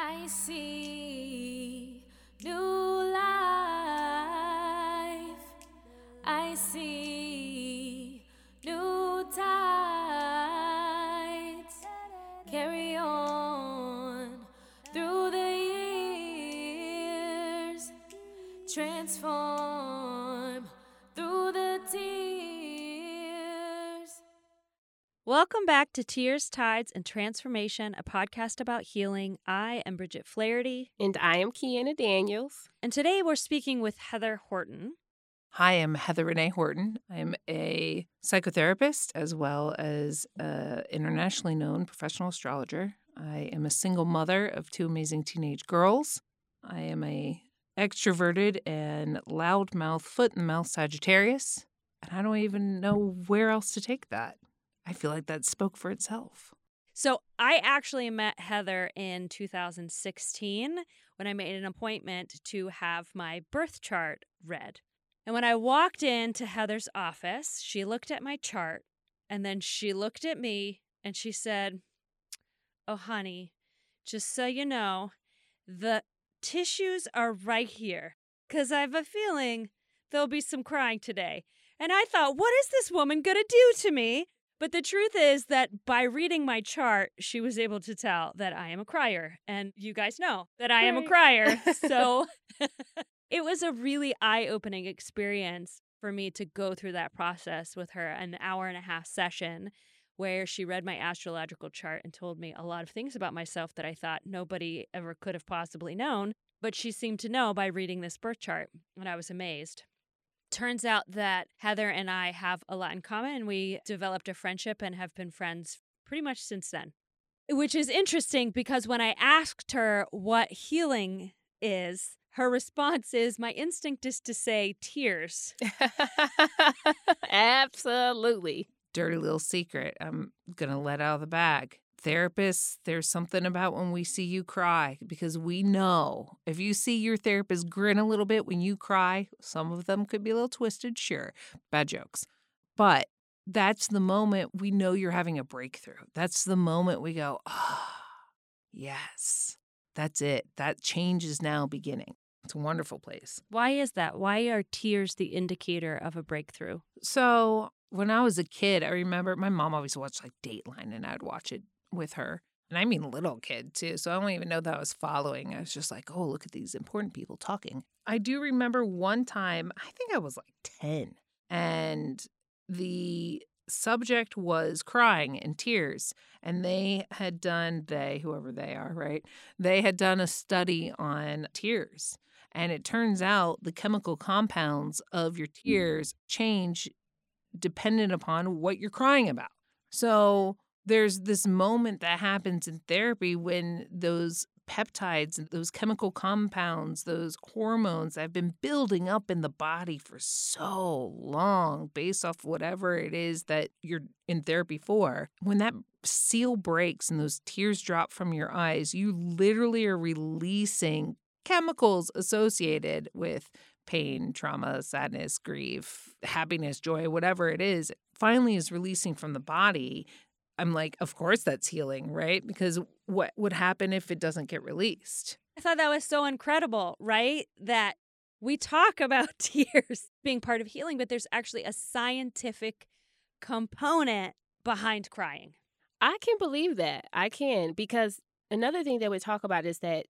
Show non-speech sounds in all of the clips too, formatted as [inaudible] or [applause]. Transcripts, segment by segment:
I see new Welcome back to Tears, Tides, and Transformation, a podcast about healing. I am Bridget Flaherty, And I am Kiana Daniels. and today we're speaking with Heather Horton. Hi, I'm Heather Renee Horton. I'm a psychotherapist as well as an internationally known professional astrologer. I am a single mother of two amazing teenage girls. I am a extroverted and loudmouth foot in the mouth Sagittarius, and I don't even know where else to take that. I feel like that spoke for itself. So, I actually met Heather in 2016 when I made an appointment to have my birth chart read. And when I walked into Heather's office, she looked at my chart and then she looked at me and she said, Oh, honey, just so you know, the tissues are right here because I have a feeling there'll be some crying today. And I thought, what is this woman going to do to me? But the truth is that by reading my chart, she was able to tell that I am a crier. And you guys know that I am a crier. [laughs] So [laughs] it was a really eye opening experience for me to go through that process with her an hour and a half session where she read my astrological chart and told me a lot of things about myself that I thought nobody ever could have possibly known. But she seemed to know by reading this birth chart, and I was amazed. Turns out that Heather and I have a lot in common, and we developed a friendship and have been friends pretty much since then. Which is interesting because when I asked her what healing is, her response is my instinct is to say tears. [laughs] Absolutely. dirty little secret I'm going to let out of the bag. Therapists, there's something about when we see you cry because we know if you see your therapist grin a little bit when you cry, some of them could be a little twisted, sure, bad jokes. But that's the moment we know you're having a breakthrough. That's the moment we go, ah, yes, that's it. That change is now beginning. It's a wonderful place. Why is that? Why are tears the indicator of a breakthrough? So when I was a kid, I remember my mom always watched like Dateline and I'd watch it with her. And I mean little kid too. So I don't even know that I was following. I was just like, oh, look at these important people talking. I do remember one time, I think I was like 10, and the subject was crying and tears. And they had done, they, whoever they are, right? They had done a study on tears. And it turns out the chemical compounds of your mm. tears change dependent upon what you're crying about. So there's this moment that happens in therapy when those peptides, and those chemical compounds, those hormones that have been building up in the body for so long based off whatever it is that you're in therapy for, when that seal breaks and those tears drop from your eyes, you literally are releasing chemicals associated with pain, trauma, sadness, grief, happiness, joy, whatever it is, finally is releasing from the body. I'm like, of course that's healing, right? Because what would happen if it doesn't get released? I thought that was so incredible, right? That we talk [laughs] about tears being part of healing, but there's actually a scientific component behind crying. I can believe that. I can because another thing that we talk about is that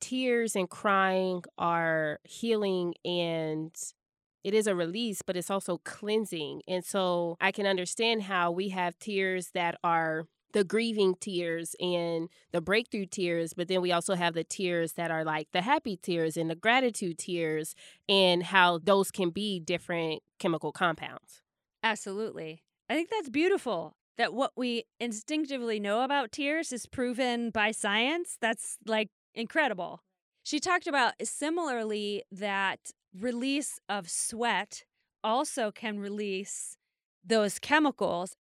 tears and crying are healing and it is a release, but it's also cleansing. And so I can understand how we have tears that are the grieving tears and the breakthrough tears, but then we also have the tears that are like the happy tears and the gratitude tears, and how those can be different chemical compounds. Absolutely. I think that's beautiful that what we instinctively know about tears is proven by science. That's like incredible. She talked about similarly that release of sweat also can release those chemicals.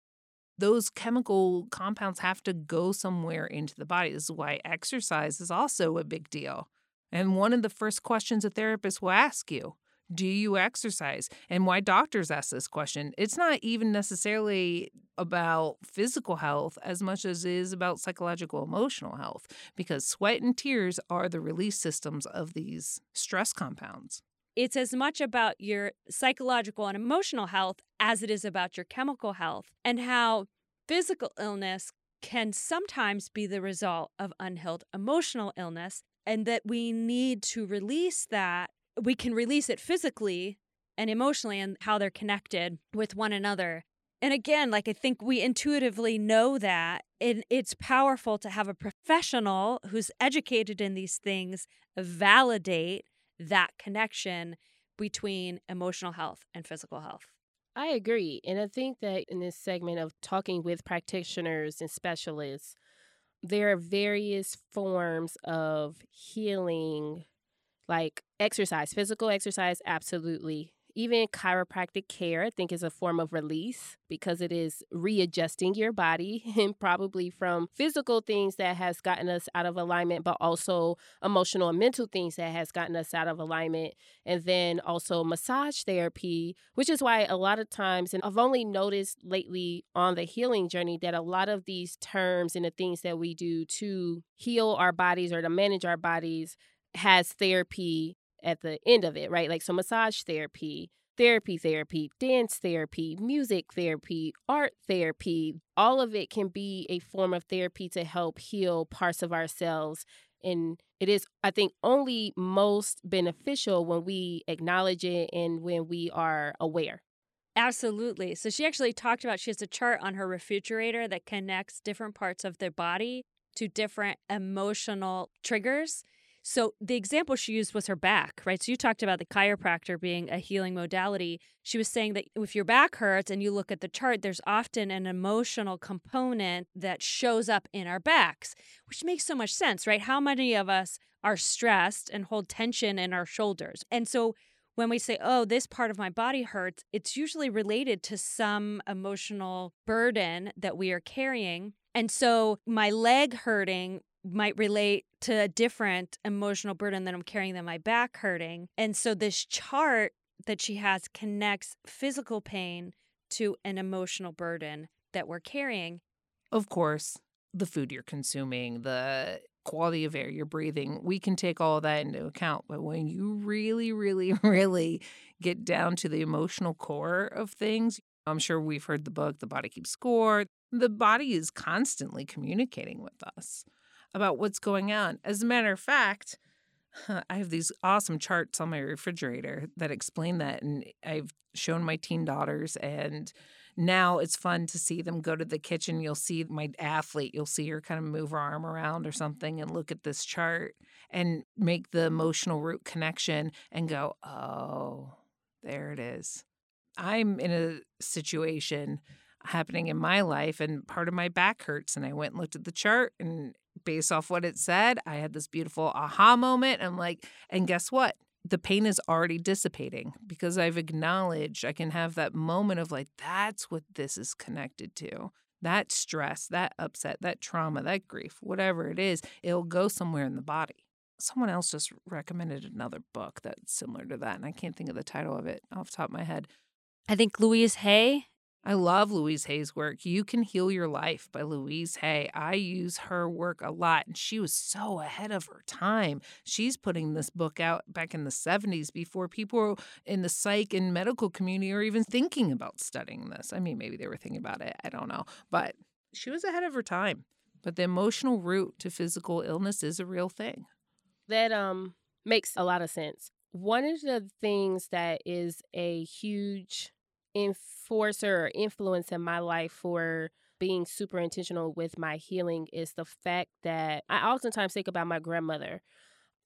Those chemical compounds have to go somewhere into the body. This is why exercise is also a big deal. And one of the first questions a therapist will ask you Do you exercise? And why doctors ask this question, it's not even necessarily about physical health as much as it is about psychological emotional health because sweat and tears are the release systems of these stress compounds. It's as much about your psychological and emotional health as it is about your chemical health, and how physical illness can sometimes be the result of unhealed emotional illness, and that we need to release that. We can release it physically and emotionally, and how they're connected with one another. And again, like I think we intuitively know that, and it's powerful to have a professional who's educated in these things validate that connection between emotional health and physical health. I agree. And I think that in this segment of talking with practitioners and specialists, there are various forms of healing, like exercise, physical exercise, absolutely. Even chiropractic care, I think, is a form of release because it is readjusting your body [laughs] and probably from physical things that has gotten us out of alignment, but also emotional and mental things that has gotten us out of alignment. And then also massage therapy, which is why a lot of times, and I've only noticed lately on the healing journey that a lot of these terms and the things that we do to heal our bodies or to manage our bodies has therapy at the end of it, right? Like, so massage therapy, therapy therapy, dance therapy, music therapy, art therapy, all of it can be a form of therapy to help heal parts of ourselves. And it is, I think, only most beneficial when we acknowledge it and when we are aware. Absolutely. So she actually talked about she has a chart on her refrigerator that connects different parts of their body to different emotional triggers. So the example she used was her back, right? So you talked about the chiropractor being a healing modality. She was saying that if your back hurts and you look at the chart, there's often an emotional component that shows up in our backs, which makes so much sense, right? How many of us are stressed and hold tension in our shoulders? And so when we say, oh, this part of my body hurts, it's usually related to some emotional burden that we are carrying. And so my leg hurting might relate to a different emotional burden that I'm carrying than my back hurting. And so this chart that she has connects physical pain to an emotional burden that we're carrying. Of course, the food you're consuming, the quality of air you're breathing, we can take all that into account. But when you really, really, [laughs] really get down to the emotional core of things, I'm sure we've heard the book, The Body Keeps Score. The body is constantly communicating with us about what's going on. As a matter of fact, [laughs] I have these awesome charts on my refrigerator that explain that. And I've shown my teen daughters, and now it's fun to see them go to the kitchen. You'll see my athlete, you'll see her kind of move her arm around or something and look at this chart and make the emotional root connection and go, oh, there it is. I'm in a situation happening in my life and part of my back hurts and I went and looked at the chart and based off what it said, I had this beautiful aha moment. I'm like, and guess what? The pain is already dissipating because I've acknowledged I can have that moment of like, that's what this is connected to. That stress, that upset, that trauma, that grief, whatever it is, it'll go somewhere in the body. Someone else just recommended another book that's similar to that, and I can't think of the title of it off the top of my head. I think Louise Hay I love Louise Hay's work. You Can Heal Your Life by Louise Hay. I use her work a lot, and she was so ahead of her time. She's putting this book out back in the 70s before people in the psych and medical community are even thinking about studying this. I mean, maybe they were thinking about it. I don't know. But she was ahead of her time. But the emotional root to physical illness is a real thing. That um makes a lot of sense. One of the things that is a huge enforcer or influence in my life for being super intentional with my healing is the fact that I oftentimes think about my grandmother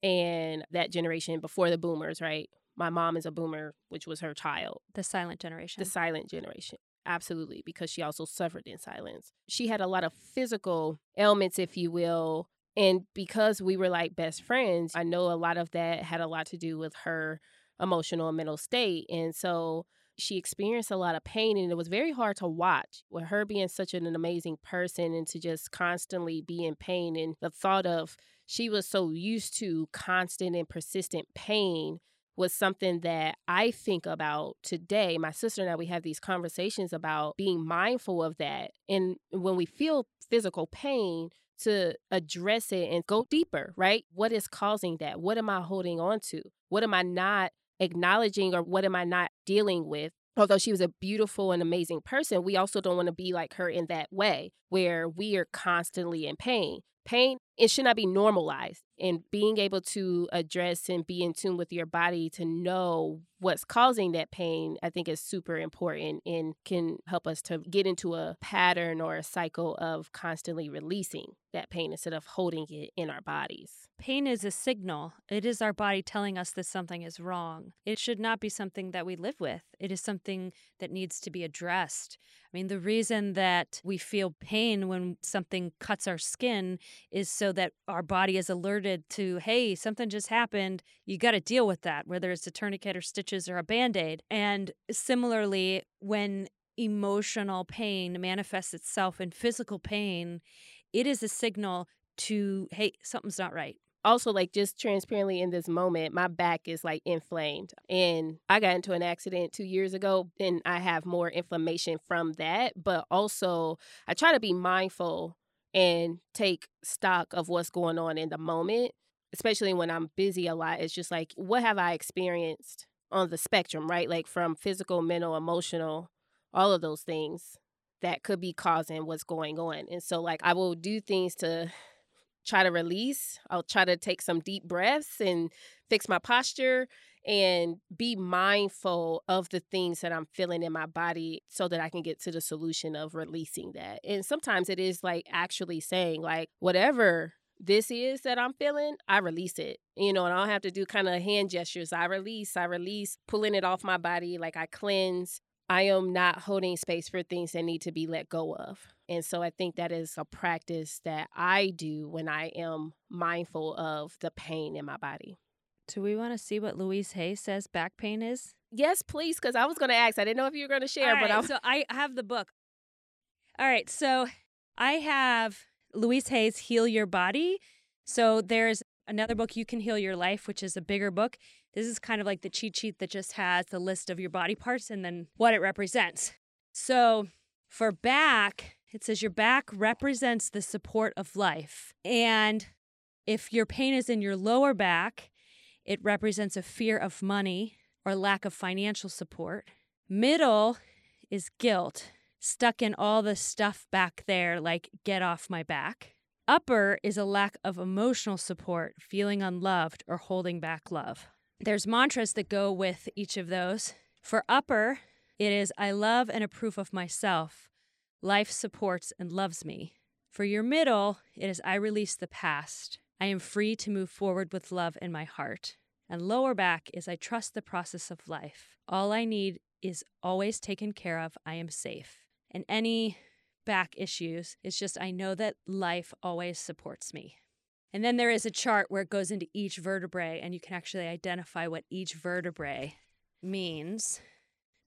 and that generation before the boomers, right? My mom is a boomer, which was her child. The silent generation. The silent generation. Absolutely, because she also suffered in silence. She had a lot of physical ailments, if you will. And because we were like best friends, I know a lot of that had a lot to do with her emotional and mental state. And so she experienced a lot of pain and it was very hard to watch with her being such an amazing person and to just constantly be in pain and the thought of she was so used to constant and persistent pain was something that I think about today. My sister and I, we have these conversations about being mindful of that. And when we feel physical pain, to address it and go deeper, right? What is causing that? What am I holding on to? What am I not acknowledging or what am I not dealing with? Although she was a beautiful and amazing person, we also don't want to be like her in that way where we are constantly in pain. Pain, it should not be normalized. And being able to address and be in tune with your body to know what's causing that pain, I think is super important and can help us to get into a pattern or a cycle of constantly releasing that pain instead of holding it in our bodies. Pain is a signal. It is our body telling us that something is wrong. It should not be something that we live with. It is something that needs to be addressed. I mean, the reason that we feel pain when something cuts our skin is so that our body is alerted to, hey, something just happened. You got to deal with that, whether it's a tourniquet or stitches or a band aid. And similarly, when emotional pain manifests itself in physical pain, it is a signal to, hey, something's not right also like just transparently in this moment my back is like inflamed and i got into an accident two years ago and i have more inflammation from that but also i try to be mindful and take stock of what's going on in the moment especially when i'm busy a lot it's just like what have i experienced on the spectrum right like from physical mental emotional all of those things that could be causing what's going on and so like i will do things to try to release. I'll try to take some deep breaths and fix my posture and be mindful of the things that I'm feeling in my body so that I can get to the solution of releasing that. And sometimes it is like actually saying, like, whatever this is that I'm feeling, I release it. You know, and I don't have to do kind of hand gestures. I release, I release, pulling it off my body, like I cleanse. I am not holding space for things that need to be let go of. And so I think that is a practice that I do when I am mindful of the pain in my body. Do we want to see what Louise Hay says back pain is? Yes, please, because I was going to ask. I didn't know if you were going to share, but I'm... so I have the book. All right, so I have Louise Hay's Heal Your Body. So there's another book, You Can Heal Your Life, which is a bigger book. This is kind of like the cheat sheet that just has the list of your body parts and then what it represents. So for back, it says your back represents the support of life. And if your pain is in your lower back, it represents a fear of money or lack of financial support. Middle is guilt, stuck in all the stuff back there, like get off my back. Upper is a lack of emotional support, feeling unloved, or holding back love. There's mantras that go with each of those. For upper, it is I love and approve of myself. Life supports and loves me. For your middle, it is I release the past. I am free to move forward with love in my heart. And lower back is I trust the process of life. All I need is always taken care of. I am safe. And any back issues it's just I know that life always supports me. And then there is a chart where it goes into each vertebrae, and you can actually identify what each vertebrae means.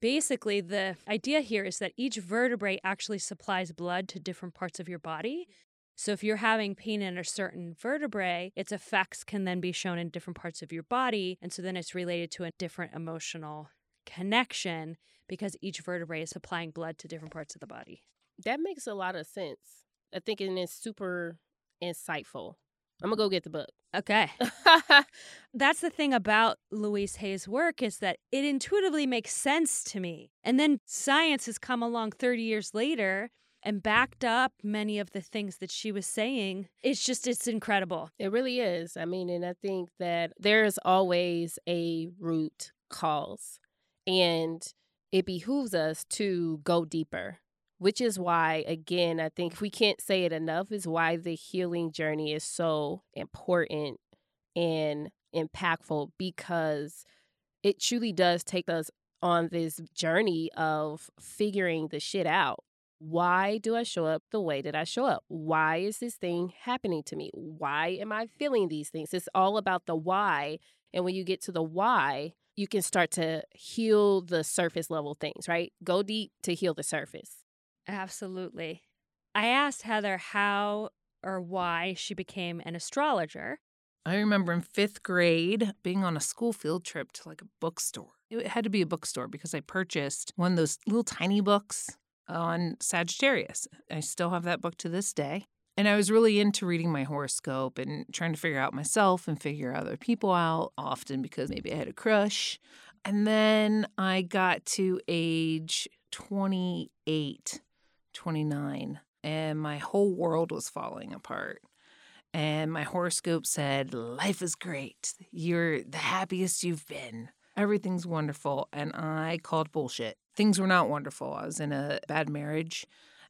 Basically, the idea here is that each vertebrae actually supplies blood to different parts of your body. So if you're having pain in a certain vertebrae, its effects can then be shown in different parts of your body. And so then it's related to a different emotional connection because each vertebrae is supplying blood to different parts of the body. That makes a lot of sense. I think it is super insightful. I'm gonna go get the book. Okay. [laughs] [laughs] That's the thing about Louise Hay's work is that it intuitively makes sense to me. And then science has come along 30 years later and backed up many of the things that she was saying. It's just, it's incredible. It really is. I mean, and I think that there's always a root cause, and it behooves us to go deeper which is why again i think we can't say it enough is why the healing journey is so important and impactful because it truly does take us on this journey of figuring the shit out why do I show up the way that I show up? Why is this thing happening to me? Why am I feeling these things? It's all about the why. And when you get to the why, you can start to heal the surface level things, right? Go deep to heal the surface. Absolutely. I asked Heather how or why she became an astrologer. I remember in fifth grade being on a school field trip to like a bookstore. It had to be a bookstore because I purchased one of those little tiny books on Sagittarius. I still have that book to this day. And I was really into reading my horoscope and trying to figure out myself and figure other people out, often because maybe I had a crush. And then I got to age 28, 29, and my whole world was falling apart. And my horoscope said, Life is great. You're the happiest you've been. Everything's wonderful. And I called bullshit. Things were not wonderful. I was in a bad marriage.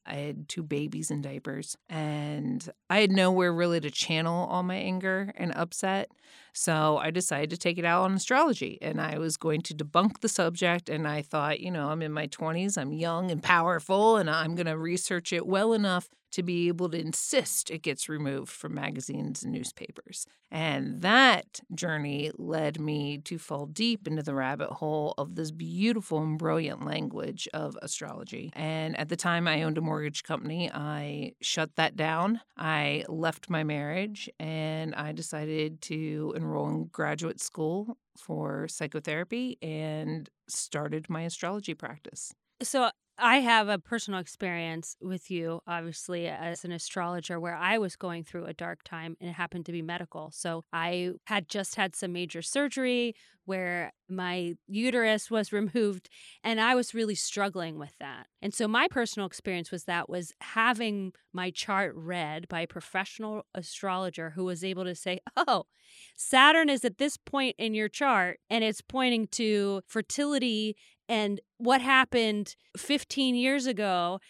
I had two babies in diapers, and I had nowhere really to channel all my anger and upset. So I decided to take it out on astrology, and I was going to debunk the subject. And I thought, you know, I'm in my 20s, I'm young and powerful, and I'm going to research it well enough to be able to insist it gets removed from magazines and newspapers. And that journey led me to fall deep into the rabbit hole of this beautiful and brilliant language of astrology. And at the time I owned a mortgage company, I shut that down. I left my marriage and I decided to enroll in graduate school for psychotherapy and started my astrology practice. So I have a personal experience with you, obviously, as an astrologer, where I was going through a dark time and it happened to be medical. So I had just had some major surgery where my uterus was [laughs] removed and I was really struggling with that. And so my personal experience was that was having my chart read by a professional astrologer who was able to say, "Oh, Saturn is at this point in your chart and it's pointing to fertility and what happened 15 years ago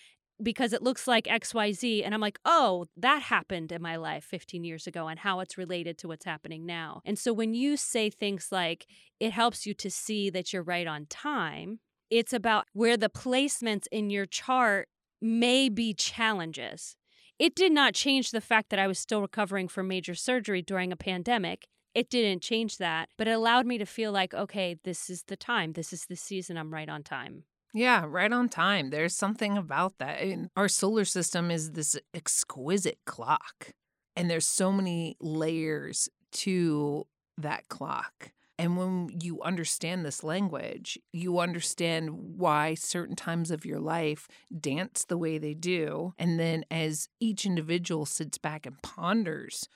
because it looks like XYZ. And I'm like, oh, that happened in my life 15 years ago and how it's related to what's happening now. And so when you say things like it helps you to see that you're right on time, it's about where the placements in your chart may be challenges. It did not change the fact that I was still recovering from major surgery during a pandemic. It didn't change that, but it allowed me to feel like, okay, this is the time. This is the season. I'm right on time. Yeah, right on time. There's something about that. I mean, our solar system is this exquisite clock, and there's so many layers to that clock. And when you understand this language, you understand why certain times of your life dance the way they do. And then as each individual sits back and ponders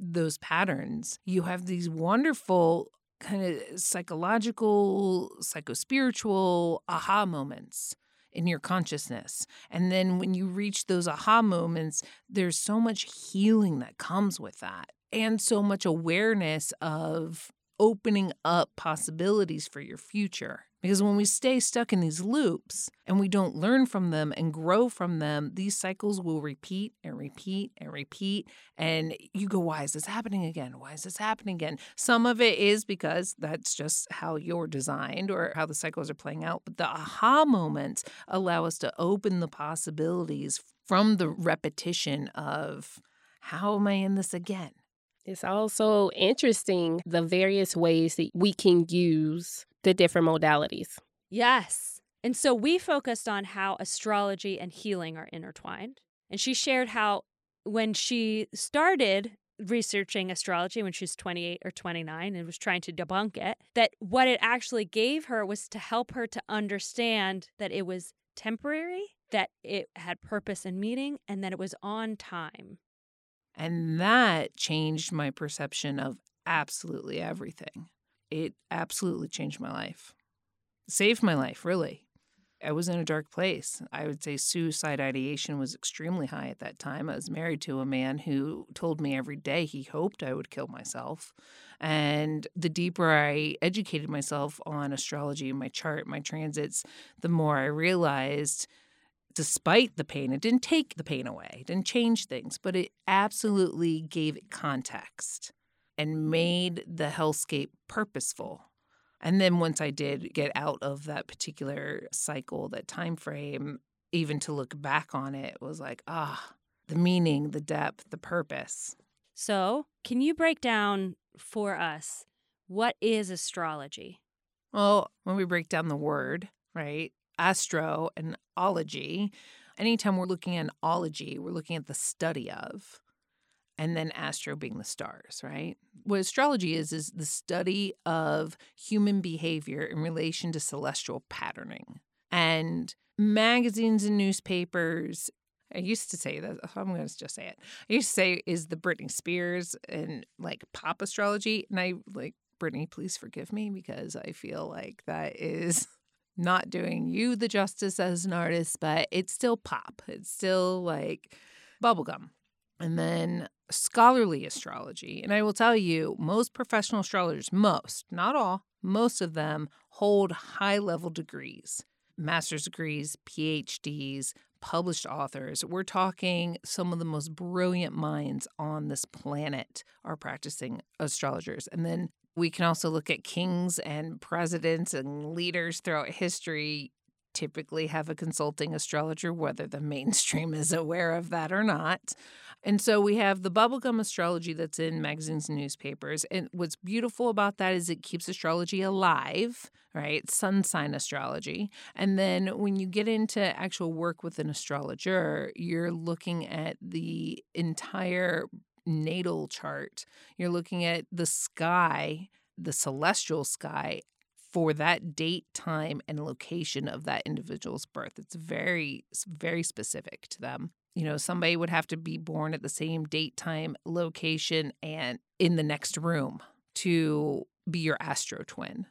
those patterns, you have these wonderful kind of psychological, psychospiritual aha moments in your consciousness. And then when you reach those aha moments, there's so much healing that comes with that and so much awareness of opening up possibilities for your future. Because when we stay stuck in these loops and we don't learn from them and grow from them, these cycles will repeat and repeat and repeat. And you go, why is this happening again? Why is this happening again? Some of it is because that's just how you're designed or how the cycles are playing out. But the aha moments allow us to open the possibilities from the repetition of, how am I in this again? It's also interesting the various ways that we can use the different modalities. Yes. And so we focused on how astrology and healing are intertwined. And she shared how when she started researching astrology when she was 28 or 29 and was trying to debunk it, that what it actually gave her was to help her to understand that it was temporary, that it had purpose and meaning, and that it was on time. And that changed my perception of absolutely everything. It absolutely changed my life, saved my life, really. I was in a dark place. I would say suicide ideation was extremely high at that time. I was married to a man who told me every day he hoped I would kill myself. And the deeper I educated myself on astrology, my chart, my transits, the more I realized despite the pain, it didn't take the pain away, it didn't change things, but it absolutely gave it context and made the hellscape purposeful. And then once I did get out of that particular cycle, that time frame, even to look back on it was like, ah, the meaning, the depth, the purpose. So, can you break down for us what is astrology? Well, when we break down the word, right? Astro and ology, anytime we're looking at ology, we're looking at the study of and then astro being the stars, right? what astrology is is the study of human behavior in relation to celestial patterning. And magazines and newspapers I used to say that I'm going to just say it. I used to say is the Britney Spears and like pop astrology, and I like Britney. Please forgive me because I feel like that is [laughs] not doing you the justice as an artist, but it's still pop. It's still like bubblegum. And then scholarly astrology. And I will tell you, most professional astrologers, most, not all, most of them hold high level degrees, master's degrees, PhDs, published authors. We're talking some of the most brilliant minds on this planet are practicing astrologers. And then we can also look at kings and presidents and leaders throughout history typically have a consulting astrologer, whether the mainstream is aware of that or not. And so we have the bubblegum astrology that's in magazines and newspapers. And what's beautiful about that is it keeps astrology alive, right? Sun sign astrology. And then when you get into actual work with an astrologer, you're looking at the entire natal chart. You're looking at the sky, the celestial sky for that date, time, and location of that individual's birth. It's very, very specific to them. You know, somebody would have to be born at the same date, time, location, and in the next room to be your astro twin,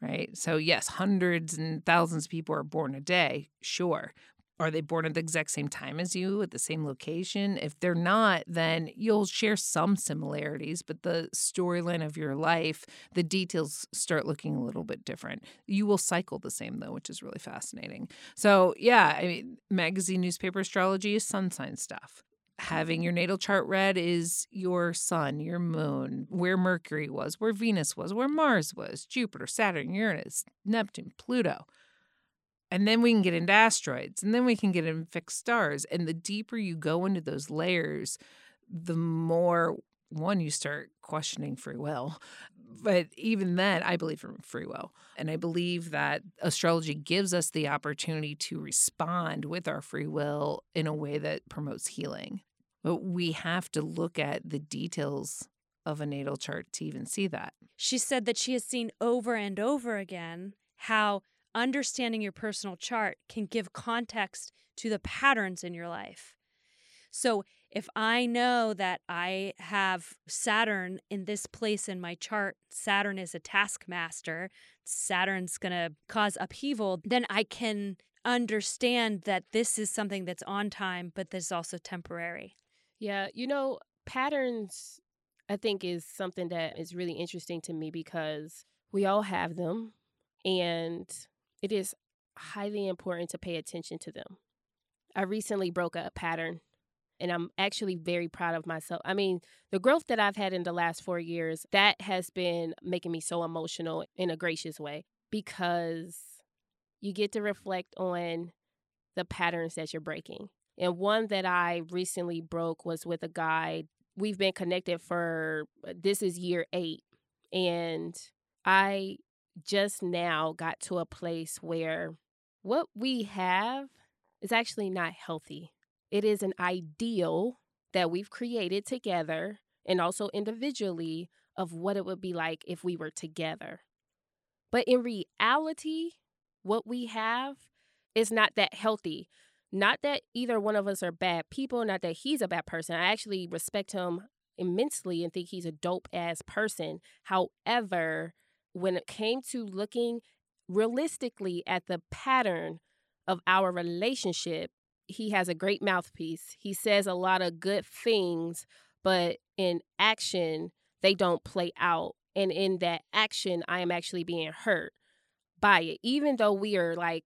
right? So, yes, hundreds and thousands of people are born a day, sure, are they born at the exact same time as you at the same location? If they're not, then you'll share some similarities, but the storyline of your life, the details start looking a little bit different. You will cycle the same though, which is really fascinating. So, yeah, I mean, magazine newspaper astrology is sun sign stuff having your natal chart read is your sun, your moon, where Mercury was, where Venus was, where Mars was, Jupiter, Saturn, Uranus, Neptune, Pluto. And then we can get into asteroids, and then we can get into fixed stars. And the deeper you go into those layers, the more one you start questioning free will. But even then, I believe in free will. And I believe that astrology gives us the opportunity to respond with our free will in a way that promotes healing. But we have to look at the details of a natal chart to even see that. She said that she has seen over and over again how understanding your personal chart can give context to the patterns in your life. So, if I know that I have Saturn in this place in my chart, Saturn is a taskmaster, Saturn's going to cause upheaval, then I can understand that this is something that's on time, but this is also temporary. Yeah, you know, patterns, I think, is something that is really interesting to me because we all have them. And it is highly important to pay attention to them. I recently broke a pattern and I'm actually very proud of myself. I mean, the growth that I've had in the last four years, that has been making me so emotional in a gracious way because you get to reflect on the patterns that you're breaking. And one that I recently broke was with a guy. We've been connected for uh, this is year eight. And I just now got to a place where what we have is actually not healthy. It is an ideal that we've created together and also individually of what it would be like if we were together. But in reality, what we have is not that healthy. Not that either one of us are bad people, not that he's a bad person. I actually respect him immensely and think he's a dope ass person. However, when it came to looking realistically at the pattern of our relationship, he has a great mouthpiece. He says a lot of good things, but in action, they don't play out. And in that action, I am actually being hurt by it, even though we are like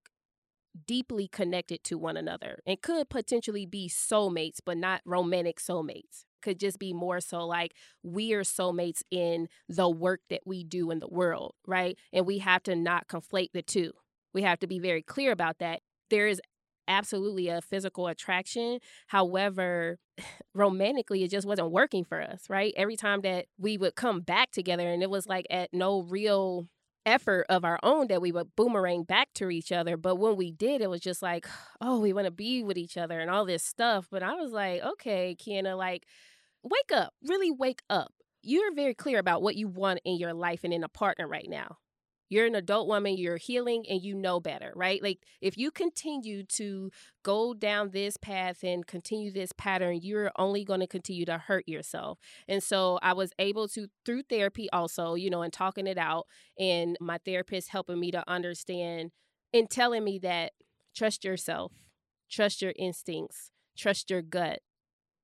deeply connected to one another and could potentially be soulmates, but not romantic soulmates could just be more so like we are soulmates in the work that we do in the world, right? And we have to not conflate the two. We have to be very clear about that. There is absolutely a physical attraction. However, [laughs] romantically, it just wasn't working for us, right? Every time that we would come back together, and it was like at no real effort of our own that we would boomerang back to each other. But when we did, it was just like, [sighs] oh, we want to be with each other and all this stuff. But I was like, okay, Kiana, like, wake up, really wake up. you're very clear about what you want in your life and in a partner right now. You're an adult woman, you're healing, and you know better, right? Like, if you continue to go down this path and continue this pattern, you're only going to continue to hurt yourself. And so, I was able to, through therapy also, you know, and talking it out, and my therapist helping me to understand and telling me that trust yourself, trust your instincts, trust your gut.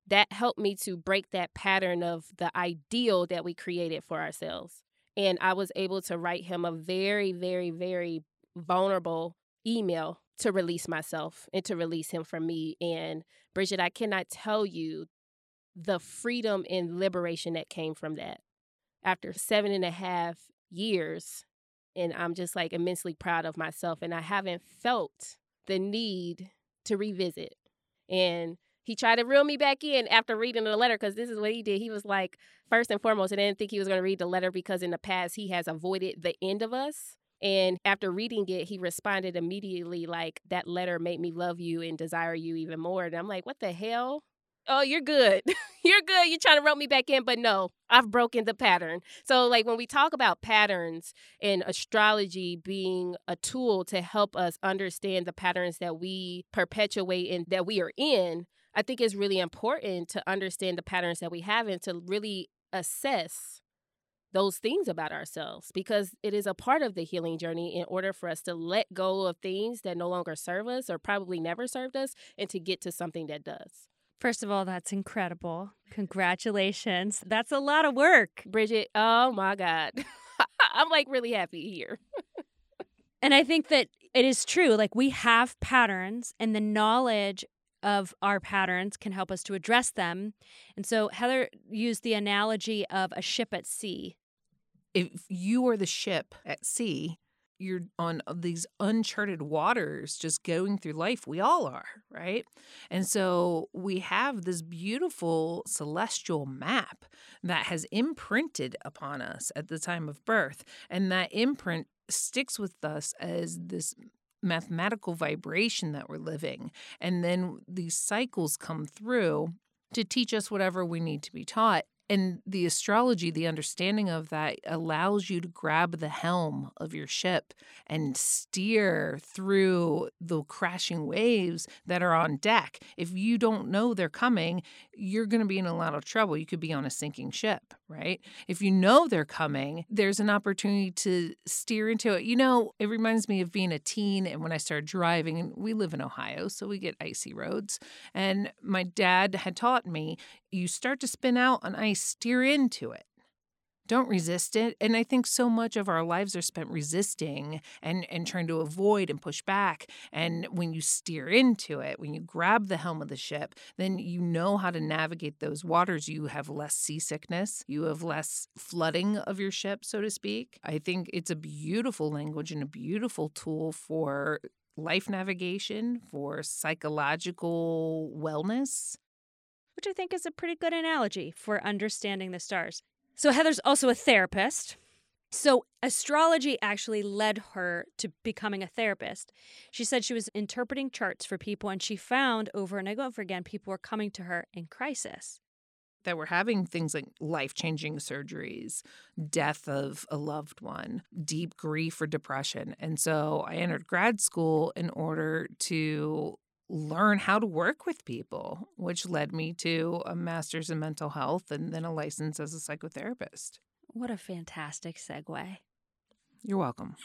That helped me to break that pattern of the ideal that we created for ourselves. And I was able to write him a very, very, very vulnerable email to release myself and to release him from me. And Bridget, I cannot tell you the freedom and liberation that came from that. After seven and a half years, and I'm just like immensely proud of myself, and I haven't felt the need to revisit. And he tried to reel me back in after reading the letter because this is what he did. He was like, first and foremost, I didn't think he was going to read the letter because in the past he has avoided the end of us. And after reading it, he responded immediately like, that letter made me love you and desire you even more. And I'm like, what the hell? Oh, you're good. [laughs] you're good. You're trying to rope me back in, but no, I've broken the pattern. So, like, when we talk about patterns and astrology being a tool to help us understand the patterns that we perpetuate and that we are in, I think it's really important to understand the patterns that we have and to really assess those things about ourselves because it is a part of the healing journey in order for us to let go of things that no longer serve us or probably never served us and to get to something that does. First of all, that's incredible. Congratulations. That's a lot of work. Bridget, oh my God. [laughs] I'm like really happy here. and I think that it is true. Like we have patterns, and the knowledge of our patterns can help us to address them. And so Heather used the analogy of a ship at sea. If you are the ship at sea, you're on uh, these uncharted waters just going through life. We all are, right? And so we have this beautiful celestial map that has imprinted upon us at the time of birth. And that imprint sticks with us as this mathematical vibration that we're living. And then these cycles come through to teach us whatever we need to be taught. And the astrology, the understanding of that allows you to grab the helm of your ship and steer through the crashing waves that are on deck. If you don't know they're coming, you're going to be in a lot of trouble. You could be on a sinking ship, right? If you know they're coming, there's an opportunity to steer into it. You know, it reminds me of being a teen and when I started driving, and we live in Ohio, so we get icy roads. And my dad had taught me you start to spin out on ice, steer into it. Don't resist it. And I think so much of our lives are spent resisting and, and trying to avoid and push back. And when you steer into it, when you grab the helm of the ship, then you know how to navigate those waters. You have less seasickness, you have less flooding of your ship, so to speak. I think it's a beautiful language and a beautiful tool for life navigation, for psychological wellness which I think is a pretty good analogy for understanding the stars. So, Heather's also a therapist. So, astrology actually led her to becoming a therapist. She said she was interpreting charts for people, and she found over and over again people were coming to her in crisis. That were having things like life changing surgeries, death of a loved one, deep grief or depression. And so I entered grad school in order to learn how to work with people, which led me to a master's in mental health and then a license as a psychotherapist. What a fantastic segue. You're welcome.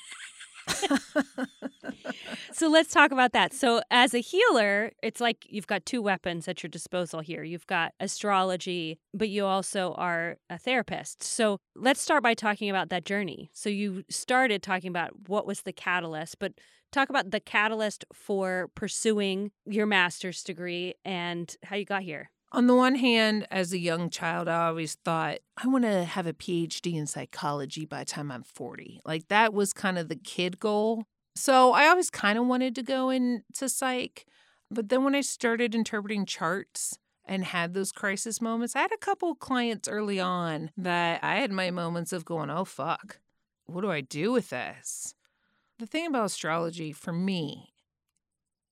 [laughs] so let's talk about that. So, as a healer, it's like you've got two weapons at your disposal here. You've got astrology, but you also are a therapist. So, let's start by talking about that journey. So, you started talking about what was the catalyst, but talk about the catalyst for pursuing your master's degree and how you got here. On the one hand, as a young child, I always thought, I want to have a PhD in psychology by the time I'm 40. Like that was kind of the kid goal. So I always kind of wanted to go into psych. But then when I started interpreting charts and had those crisis moments, I had a couple clients early on that I had my moments of going, oh, fuck, what do I do with this? The thing about astrology for me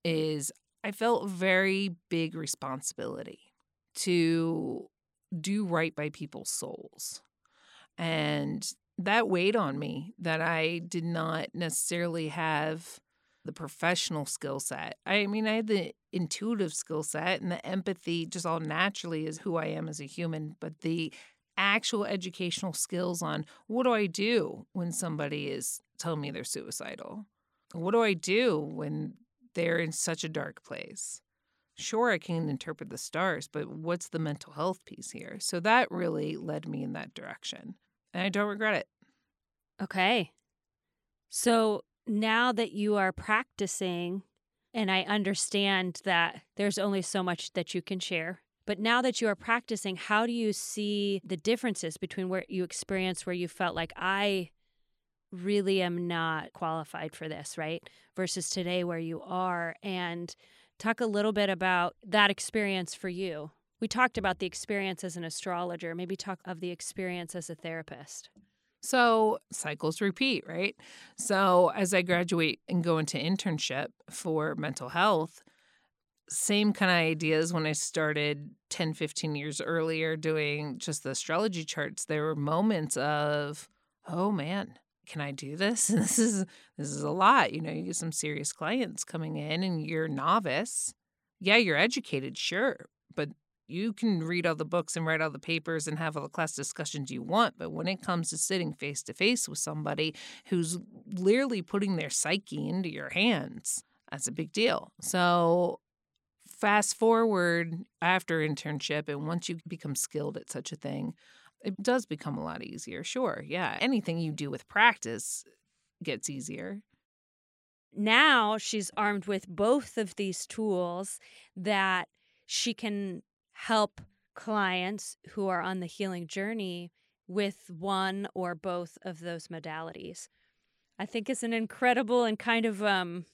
is I felt very big responsibility to do right by people's souls. And that weighed on me that I did not necessarily have the professional skill set. I mean, I had the intuitive skill set and the empathy just all naturally is who I am as a human, but the actual educational skills on what do I do when somebody is telling me they're suicidal? What do I do when they're in such a dark place? Sure, I can interpret the stars, but what's the mental health piece here? So that really led me in that direction. And I don't regret it. Okay. So now that you are practicing, and I understand that there's only so much that you can share, but now that you are practicing, how do you see the differences between where you experienced where you felt like I really am not qualified for this, right? Versus today where you are. And talk a little bit about that experience for you. We talked about the experience as an astrologer. Maybe talk of the experience as a therapist. So cycles repeat, right? So as I graduate and go into internship for mental health, same kind of ideas when I started 10, 15 years earlier doing just the astrology charts. There were moments of, oh man, can I do this? [laughs] this is this is a lot. You know, you get some serious clients coming in and you're novice. Yeah, you're educated, sure, but you can read all the books and write all the papers and have all the class discussions you want, but when it comes to sitting face to face with somebody who's literally putting their psyche into your hands, that's a big deal. So fast forward after internship and once you become skilled at such a thing, it does become a lot easier. Sure. Yeah. Anything you do with practice gets easier. Now she's armed with both of these tools that she can help clients who are on the healing journey with one or both of those modalities. I think it's an incredible and kind of um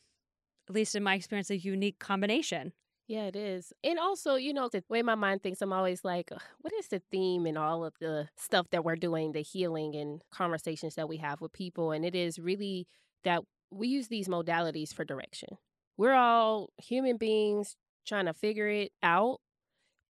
at least in my experience a unique combination. Yeah, it is. And also, you know, the way my mind thinks, I'm always like, what is the theme in all of the stuff that we're doing, the healing and conversations that we have with people? And it is really that we use these modalities for direction. We're all human beings trying to figure it out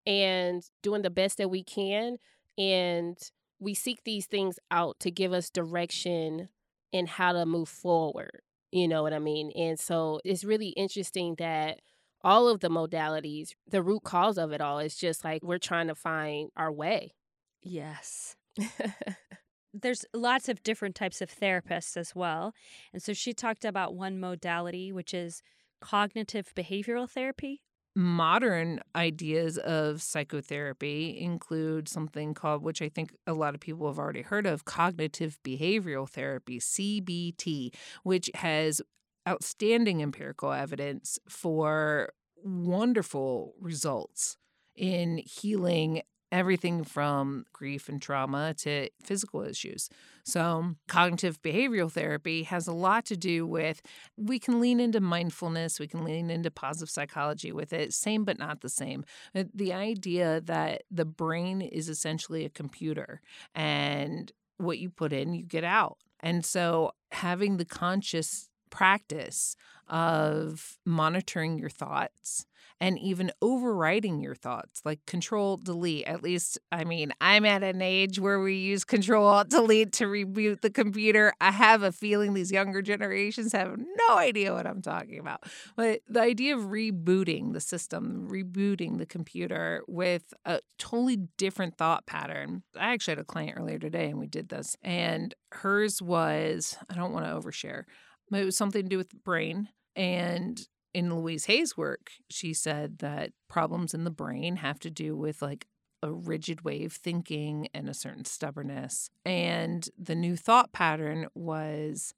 and doing the best that we can. And we seek these things out to give us direction in how to move forward. You know what I mean? And so it's really interesting that all of the modalities, the root cause of it all is just like we're trying to find our way. Yes. [laughs] There's lots of different types of therapists as well. And so she talked about one modality, which is cognitive behavioral therapy modern ideas of psychotherapy include something called, which I think a lot of people have already heard of, cognitive behavioral therapy, CBT, which has outstanding empirical evidence for wonderful results in healing everything from grief and trauma to physical issues. So, cognitive behavioral therapy has a lot to do with we can lean into mindfulness, we can lean into positive psychology with it, same but not the same. Uh, the idea that the brain is essentially a computer and what you put in, you get out. And so, having the conscious practice of monitoring your thoughts and even overriding your thoughts, like control delete. At least, I mean, I'm at an age where we use control delete to reboot the computer. I have a feeling these younger generations have no idea what I'm talking about. But the idea of rebooting the system, rebooting the computer with a totally different thought pattern. I actually had a client earlier today and we did this, and hers was I don't want to overshare, it was something to do with the brain. And in Louise Hay's work, she said that problems in the brain have to do with like a rigid way of thinking and a certain stubbornness. And the new thought pattern was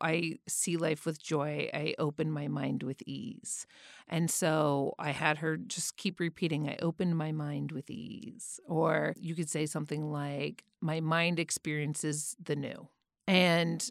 I see life with joy. I open my mind with ease. And so I had her just keep repeating, I open my mind with ease. Or you could say something like, my mind experiences the new. And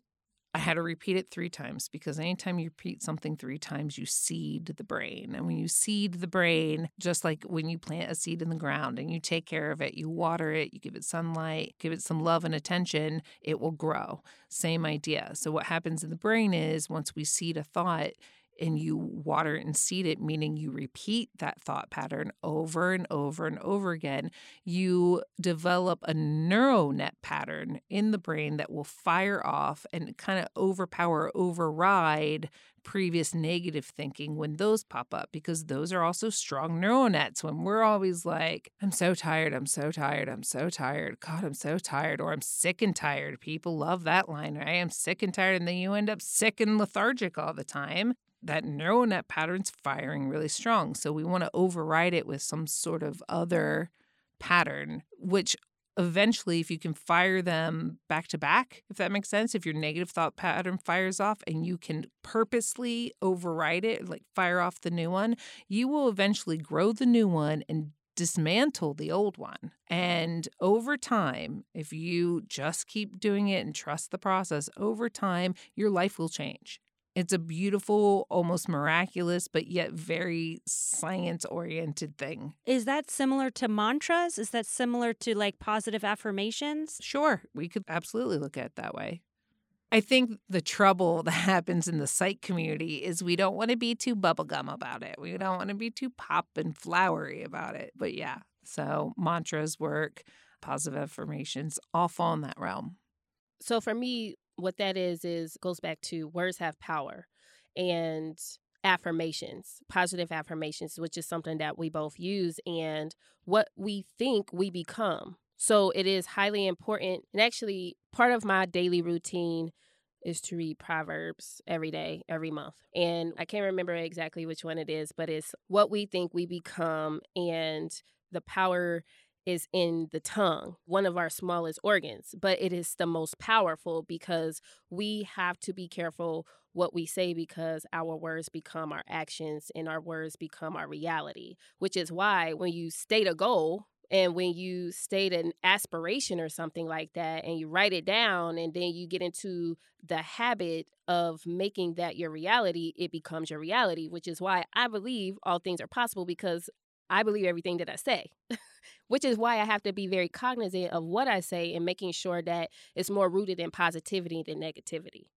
I had to repeat it three times because anytime you repeat something three times, you seed the brain. And when you seed the brain, just like when you plant a seed in the ground and you take care of it, you water it, you give it sunlight, give it some love and attention, it will grow. Same idea. So, what happens in the brain is once we seed a thought, and you water and seed it, meaning you repeat that thought pattern over and over and over again, you develop a neural net pattern in the brain that will fire off and kind of overpower, override previous negative thinking when those pop up because those are also strong neural nets when we're always like i'm so tired i'm so tired i'm so tired. God i'm so tired or i'm sick and tired. People love that line right? I'm sick and tired and then you end up sick and lethargic all the time that neural net pattern's firing really strong so we want to override it with some sort of other pattern which eventually, if you can fire them back to back, if that makes sense, if your negative thought pattern fires off and you can purposely override it, like fire off the new one, you will eventually grow the new one and dismantle the old one. And over time, if you just keep doing it and trust the process, over time, your life will change. It's a beautiful, almost miraculous, but yet very science oriented thing. Is that similar to mantras? Is that similar to like positive affirmations? Sure, we could absolutely look at it that way. I think the trouble [laughs] that happens in the psych community is we don't want to be too bubblegum about it. We don't want to be too pop and flowery about it. But yeah, so mantras work, positive affirmations all fall in that realm. So for me, what that is is goes back to words have power and affirmations, positive affirmations, which is something that we both use and what we think we become. So it is highly important. And actually, part of my daily routine is to read Proverbs every day, every month. And I can't remember exactly which one it is, but it's what we think we become and the power is in the tongue, one of our smallest organs, but it is the most powerful because we have to be careful what we say because our words become our actions and our words become our reality, which is why when you state a goal, and when you state an aspiration or something like that and you write it down and then you get into the habit of making that your reality, it becomes your reality, which is why I believe all things are possible because I believe everything that I say. [laughs] which is why I have to be very cognizant of what I say and making sure that it's more rooted in positivity than negativity.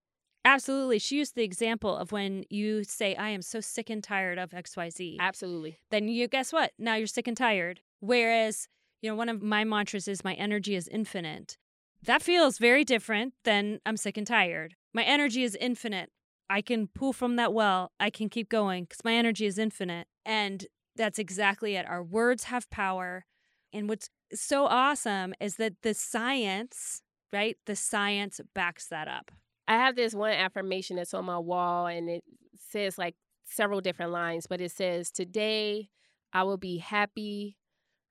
Absolutely. She used the example of when you say, I am so sick and tired of XYZ. Absolutely. Then you guess what? Now you're sick and tired. Whereas, you know, one of my mantras is my energy is infinite. That feels very different than I'm sick and tired. My energy is infinite. I can pull from that well. I can keep going because my energy is infinite. And that's exactly it. Our words have power. And what's so awesome is that the science, right? The science backs that up. I have this one affirmation that's on my wall and it says like several different lines, but it says, Today I will be happy.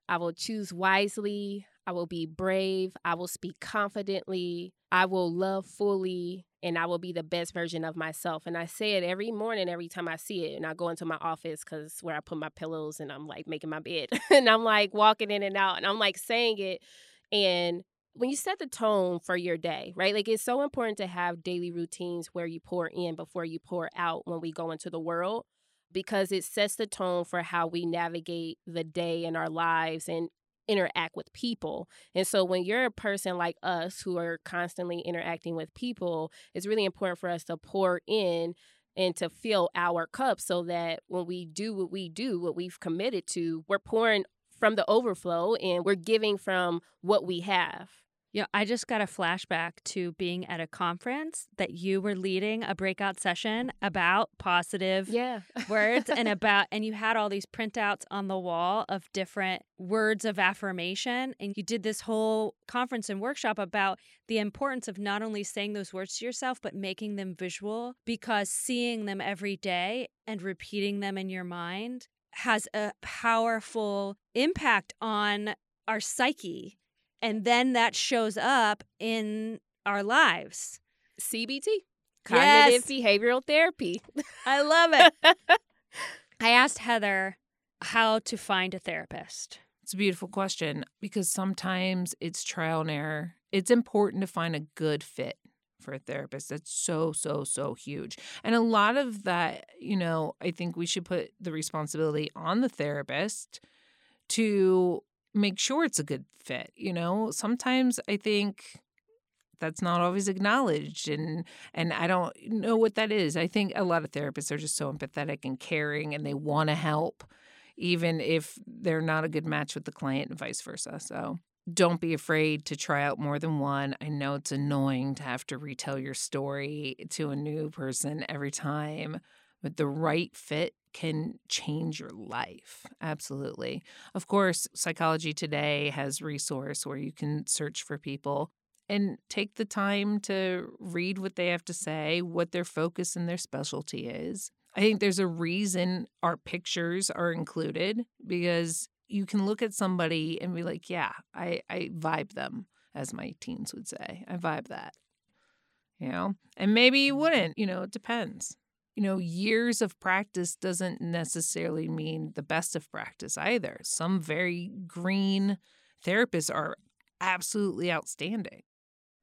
I will choose wisely. I will be brave. I will speak confidently. I will love fully and I will be the best version of myself. And I say it every morning, every time I see it. And I go into my office because where I put my pillows and I'm like making my bed [laughs] and I'm like walking in and out and I'm like saying it. And when you set the tone for your day, right? Like it's so important to have daily routines where you pour in before you pour out when we go into the world because it sets the tone for how we navigate the day in our lives and interact with people. And so when you're a person like us who are constantly interacting with people, it's really important for us to pour in and to fill our cup so that when we do what we do, what we've committed to, we're pouring from the overflow and we're giving from what we have. You know, I just got a flashback to being at a conference that you were leading a breakout session about positive yeah. words and [laughs] about and you had all these printouts on the wall of different words of affirmation and you did this whole conference and workshop about the importance of not only saying those words to yourself but making them visual because seeing them every day and repeating them in your mind has a powerful impact on our psyche and then that shows up in our lives. CBT, cognitive yes. behavioral therapy. I love it. [laughs] I asked Heather how to find a therapist. It's a beautiful question because sometimes it's trial and error. It's important to find a good fit for a therapist. That's so, so, so huge. And a lot of that, you know, I think we should put the responsibility on the therapist to make sure it's a good fit. You know, sometimes I think that's not always acknowledged and and I don't know what that is. I think a lot of therapists are just so empathetic and caring and they want to help even if they're not a good match with the client and vice versa. So don't be afraid to try out more than one. I know it's annoying to have to retell your story to a new person every time, but the right fit can change your life. Absolutely. Of course, Psychology Today has resource where you can search for people and take the time to read what they have to say, what their focus and their specialty is. I think there's a reason our pictures are included because you can look at somebody and be like, yeah, I, I vibe them, as my teens would say. I vibe that. You know? And maybe you mm. wouldn't, you know, it depends. You know, years of practice doesn't necessarily mean the best of practice either. Some very green therapists are absolutely outstanding.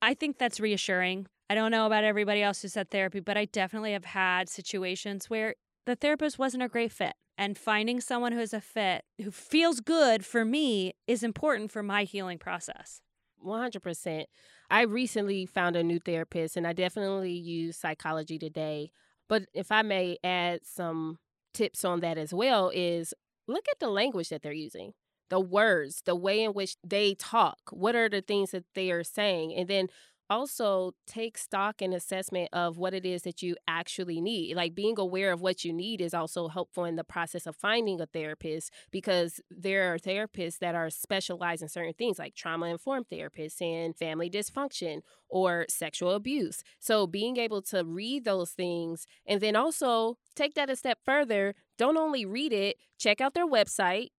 I think that's reassuring. I don't know about everybody else who's had therapy, but I definitely have had situations where the therapist wasn't a great fit. And finding someone who's a fit, who feels good for me, is important for my healing process. 100%. I recently found a new therapist and I definitely use psychology today. But if I may add some tips on that as well, is look at the language that they're using, the words, the way in which they talk. What are the things that they are saying? And then also take stock and assessment of what it is that you actually need. Like being aware of what you need is also helpful in the process of finding a therapist because there are therapists that are specialized in certain things like trauma informed therapists and family dysfunction or sexual abuse. So being able to read those things and then also take that a step further, don't only read it, check out their website,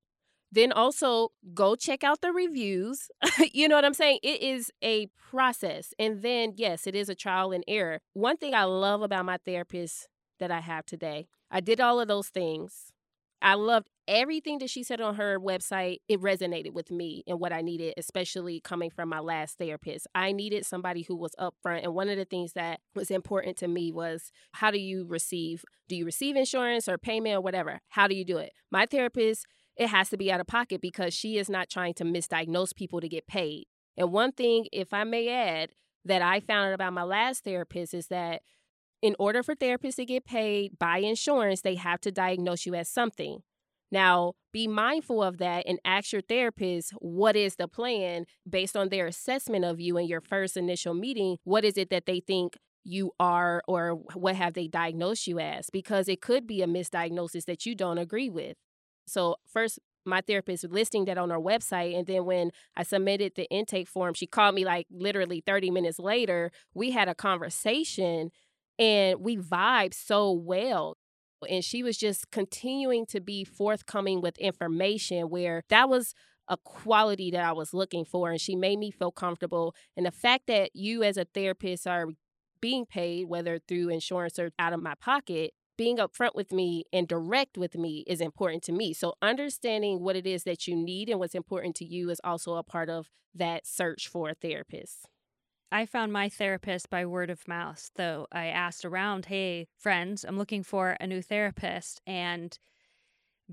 then also go check out the reviews. [laughs] you know what I'm saying? It is a process. And then, yes, it is a trial and error. One thing I love about my therapist that I have today, I did all of those things. I loved everything that she said on her website. It resonated with me and what I needed, especially coming from my last therapist. I needed somebody who was upfront. And one of the things that was important to me was how do you receive? Do you receive insurance or payment or whatever? How do you do it? My therapist it has to be out of pocket because she is not trying to misdiagnose people to get paid. And one thing, if I may add, that I found out about my last therapist is that in order for therapists to get paid by insurance, they have to diagnose you as something. Now, be mindful of that and ask your therapist what is the plan based on their assessment of you in your first initial meeting. What is it that they think you are, or what have they diagnosed you as? Because it could be a misdiagnosis that you don't agree with. So first my therapist listing that on her website and then when I submitted the intake form, she called me like literally 30 minutes later. We had a conversation and we vibed so well. And she was just continuing to be forthcoming with information where that was a quality that I was looking for. And she made me feel comfortable. And the fact that you, as a therapist, are being paid, whether through insurance or out of my pocket, being upfront with me and direct with me is important to me. So, understanding what it is that you need and what's important to you is also a part of that search for a therapist. I found my therapist by word of mouth. Though I asked around, hey, friends, I'm looking for a new therapist. And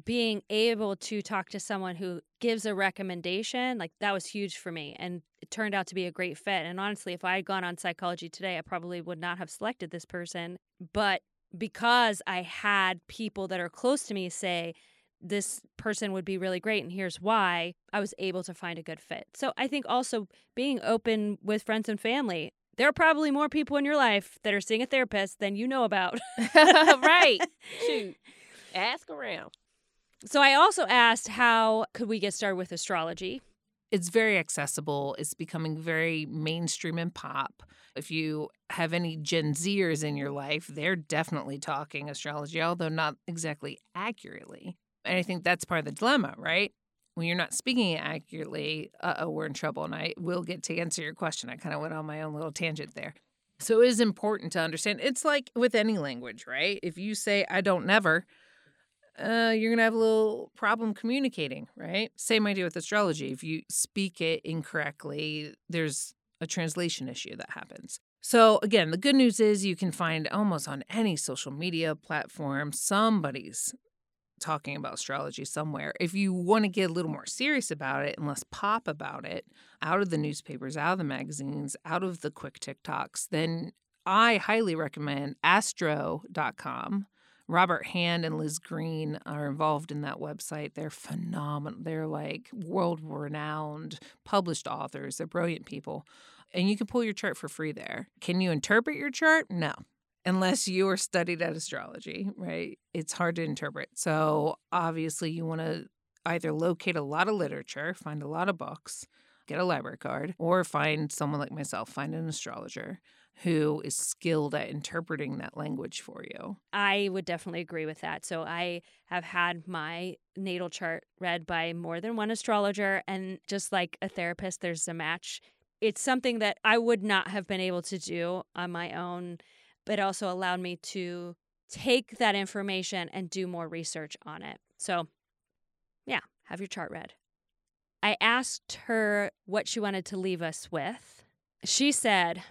being able to talk to someone who gives a recommendation, like that was huge for me. And it turned out to be a great fit. And honestly, if I had gone on psychology today, I probably would not have selected this person. But because I had people that are close to me say, this person would be really great and here's why, I was able to find a good fit. So I think also being open with friends and family. There are probably more people in your life that are seeing a therapist than you know about. [laughs] right. [laughs] Shoot. Ask around. So I also asked how could we get started with astrology? It's very accessible. It's becoming very mainstream and pop. If you have any Gen Zers in your life, they're definitely talking astrology, although not exactly accurately. And I think that's part of the dilemma, right? When you're not speaking accurately, uh oh, we're in trouble. And I will get to answer your question. I kind of went on my own little tangent there. So it is important to understand. It's like with any language, right? If you say, I don't never, uh, you're to have a little problem communicating, right? Same idea with astrology. If you speak it incorrectly, there's a translation issue that happens. So, again, the good news is you can find almost on any social media platform somebody's talking about astrology somewhere. If you want to get a little more serious about it and less pop about it, out of the newspapers, out of the magazines, out of the quick TikToks, then I highly recommend astro.com. Robert Hand and Liz Greene are involved in that website. They're phenomenal. They're like world renowned published authors. They're brilliant people. And you can pull your chart for free there. Can you interpret your chart? No unless you are studied at astrology, right? It's hard to interpret. So obviously, you want to either locate a lot of literature, find a lot of books, get a library card, or find someone like myself, find an astrologer who is skilled at interpreting that language for you. I would definitely agree with that. So I have had my natal chart read by more than one astrologer and just like a therapist there's a match. It's something that I would not have been able to do on my own but also allowed me to take that information and do more research on it. So, yeah, have your chart read. I asked her what she wanted to leave us with. She said,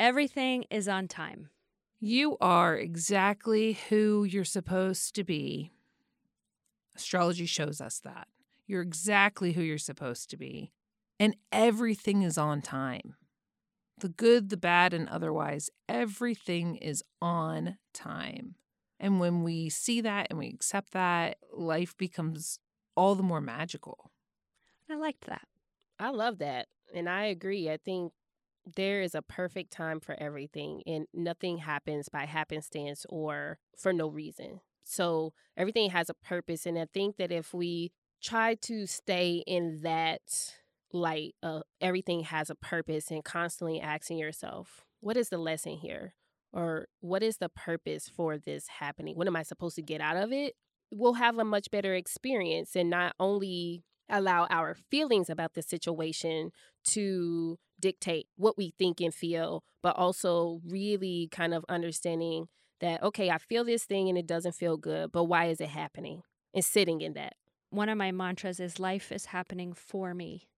Everything is on time. You are exactly who you're supposed to be. Astrology shows us that. You're exactly who you're supposed to be. And everything is on time the good, the bad, and otherwise, everything is on time. And when we see that and we accept that, life becomes all the more magical. I liked that. I love that. And I agree. I think there is a perfect time for everything, and nothing happens by happenstance or for no reason. So everything has a purpose. And I think that if we try to stay in that light of everything has a purpose and constantly asking yourself, what is the lesson here? Or what is the purpose for this happening? What am I supposed to get out of it? We'll have a much better experience and not only allow our feelings about the situation to dictate what we think and feel, but also really kind of understanding that, okay, I feel this thing and it doesn't feel good, but why is it happening? And sitting in that. One of my mantras is life is happening for me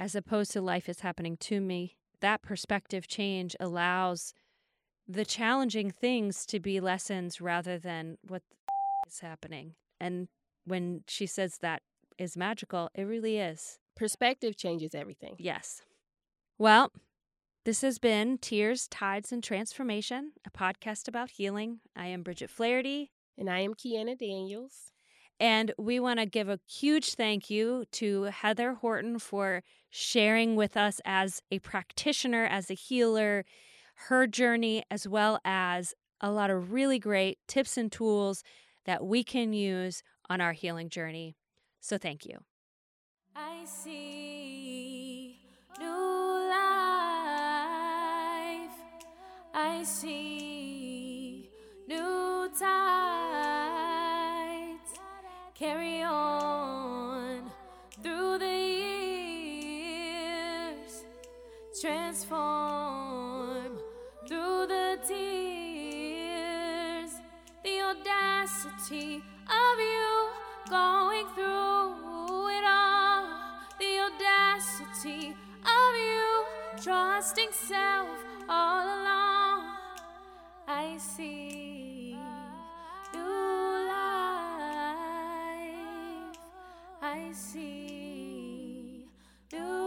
as opposed to life is happening to me. That perspective change allows the challenging things to be lessons rather than what [laughs] is happening. And when she says that is magical, it really is. Perspective changes everything. Yes. Well, this has been Tears, Tides, and Transformation, a podcast about healing. I am Bridget Flaherty. And I am Kiana Daniels. And we want to give a huge thank you to Heather Horton for sharing with us as a practitioner, as a healer, her journey, as well as a lot of really great tips and tools that we can use on our healing journey. So thank you. I see new life. I see new tides. Carry on through the years. Transform through the tears. The audacity of you going through it all. The audacity of you trusting self all along. I see new life. I see new.